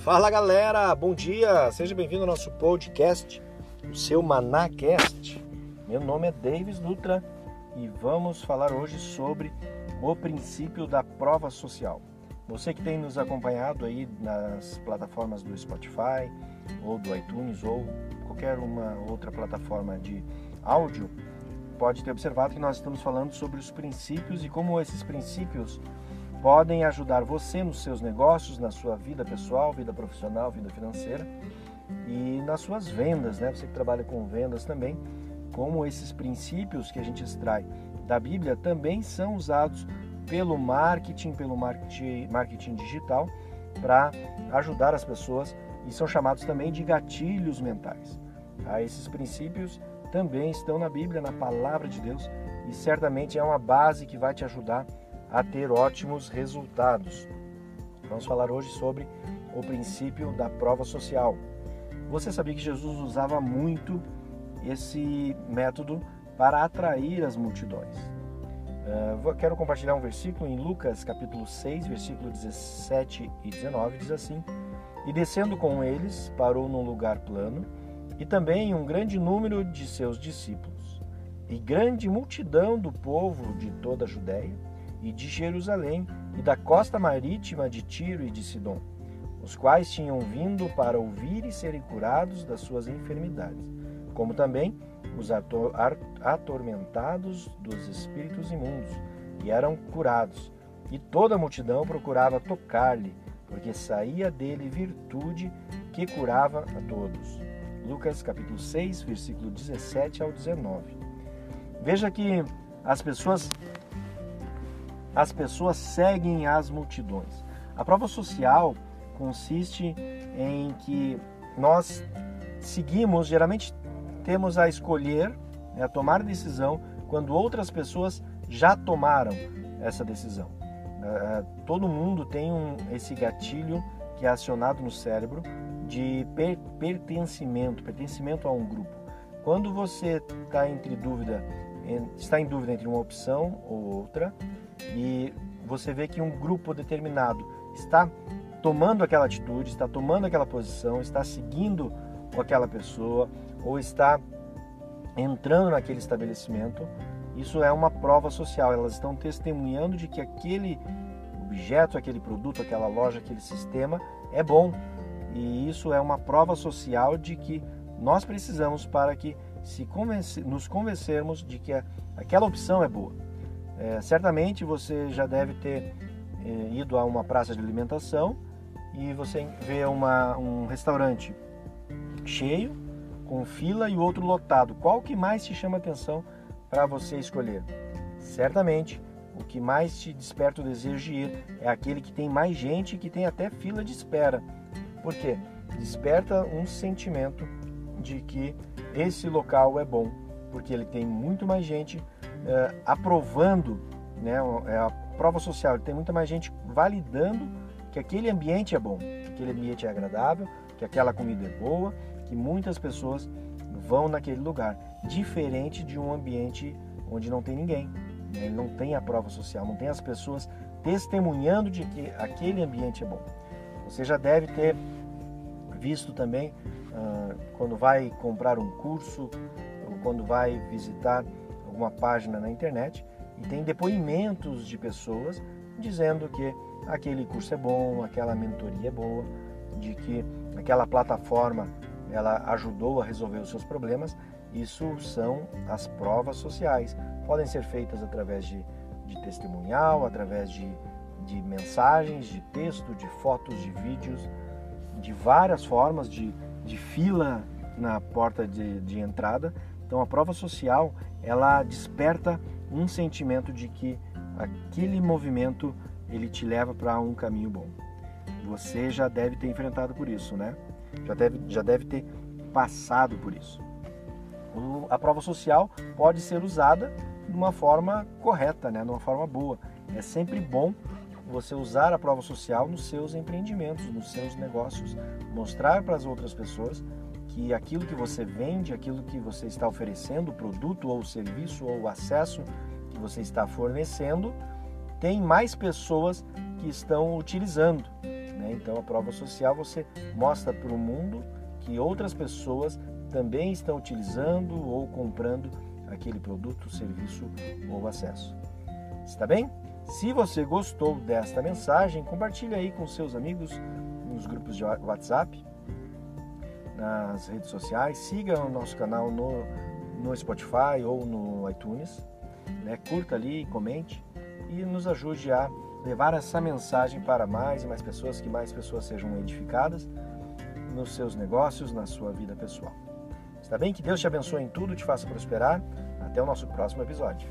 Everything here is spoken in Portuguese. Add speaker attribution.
Speaker 1: Fala galera, bom dia, seja bem-vindo ao nosso podcast, o seu Manacast. Meu nome é Davis Dutra e vamos falar hoje sobre o princípio da prova social. Você que tem nos acompanhado aí nas plataformas do Spotify ou do iTunes ou qualquer uma outra plataforma de áudio, pode ter observado que nós estamos falando sobre os princípios e como esses princípios podem ajudar você nos seus negócios, na sua vida pessoal, vida profissional, vida financeira e nas suas vendas, né? Você que trabalha com vendas também, como esses princípios que a gente extrai da Bíblia também são usados pelo marketing, pelo marketing, digital para ajudar as pessoas e são chamados também de gatilhos mentais. Tá? Esses princípios também estão na Bíblia, na palavra de Deus e certamente é uma base que vai te ajudar a ter ótimos resultados. Vamos falar hoje sobre o princípio da prova social. Você sabia que Jesus usava muito esse método para atrair as multidões? Uh, quero compartilhar um versículo em Lucas capítulo 6, versículo 17 e 19, diz assim: E descendo com eles, parou num lugar plano, e também um grande número de seus discípulos, e grande multidão do povo de toda a Judéia, e de Jerusalém e da costa marítima de Tiro e de Sidom, os quais tinham vindo para ouvir e serem curados das suas enfermidades, como também os atormentados dos espíritos imundos, e eram curados. E toda a multidão procurava tocar-lhe, porque saía dele virtude que curava a todos. Lucas capítulo 6, versículo 17 ao 19. Veja que as pessoas as pessoas seguem as multidões. A prova social consiste em que nós seguimos, geralmente temos a escolher, né, a tomar decisão quando outras pessoas já tomaram essa decisão. Uh, todo mundo tem um, esse gatilho que é acionado no cérebro de per, pertencimento, pertencimento a um grupo. Quando você está entre dúvida, está em dúvida entre uma opção ou outra, e você vê que um grupo determinado está tomando aquela atitude, está tomando aquela posição, está seguindo aquela pessoa ou está entrando naquele estabelecimento, isso é uma prova social. Elas estão testemunhando de que aquele objeto, aquele produto, aquela loja, aquele sistema é bom. E isso é uma prova social de que nós precisamos para que se nos convencermos de que aquela opção é boa. É, certamente você já deve ter é, ido a uma praça de alimentação e você vê uma, um restaurante cheio, com fila e outro lotado. Qual que mais te chama atenção para você escolher? Certamente o que mais te desperta o desejo de ir é aquele que tem mais gente e que tem até fila de espera. Por quê? Desperta um sentimento de que esse local é bom, porque ele tem muito mais gente é, aprovando, né, é a prova social, tem muita mais gente validando que aquele ambiente é bom, que aquele ambiente é agradável, que aquela comida é boa, que muitas pessoas vão naquele lugar, diferente de um ambiente onde não tem ninguém, né, não tem a prova social, não tem as pessoas testemunhando de que aquele ambiente é bom. Você já deve ter visto também uh, quando vai comprar um curso, ou quando vai visitar alguma página na internet e tem depoimentos de pessoas dizendo que aquele curso é bom, aquela mentoria é boa, de que aquela plataforma ela ajudou a resolver os seus problemas. Isso são as provas sociais. Podem ser feitas através de, de testemunhal, através de, de mensagens, de texto, de fotos, de vídeos, de várias formas, de, de fila na porta de, de entrada. Então a prova social ela desperta um sentimento de que aquele movimento ele te leva para um caminho bom. Você já deve ter enfrentado por isso, né? Já deve, já deve ter passado por isso. O, a prova social pode ser usada de uma forma correta, né? de uma forma boa. É sempre bom você usar a prova social nos seus empreendimentos, nos seus negócios, mostrar para as outras pessoas que aquilo que você vende, aquilo que você está oferecendo, o produto ou serviço ou acesso que você está fornecendo, tem mais pessoas que estão utilizando. Né? Então, a prova social você mostra para o mundo que outras pessoas também estão utilizando ou comprando aquele produto, serviço ou acesso. Está bem? Se você gostou desta mensagem, compartilhe aí com seus amigos nos grupos de WhatsApp, nas redes sociais, siga o nosso canal no, no Spotify ou no iTunes, né? curta ali, comente e nos ajude a levar essa mensagem para mais e mais pessoas, que mais pessoas sejam edificadas nos seus negócios, na sua vida pessoal. Está bem? Que Deus te abençoe em tudo, te faça prosperar. Até o nosso próximo episódio.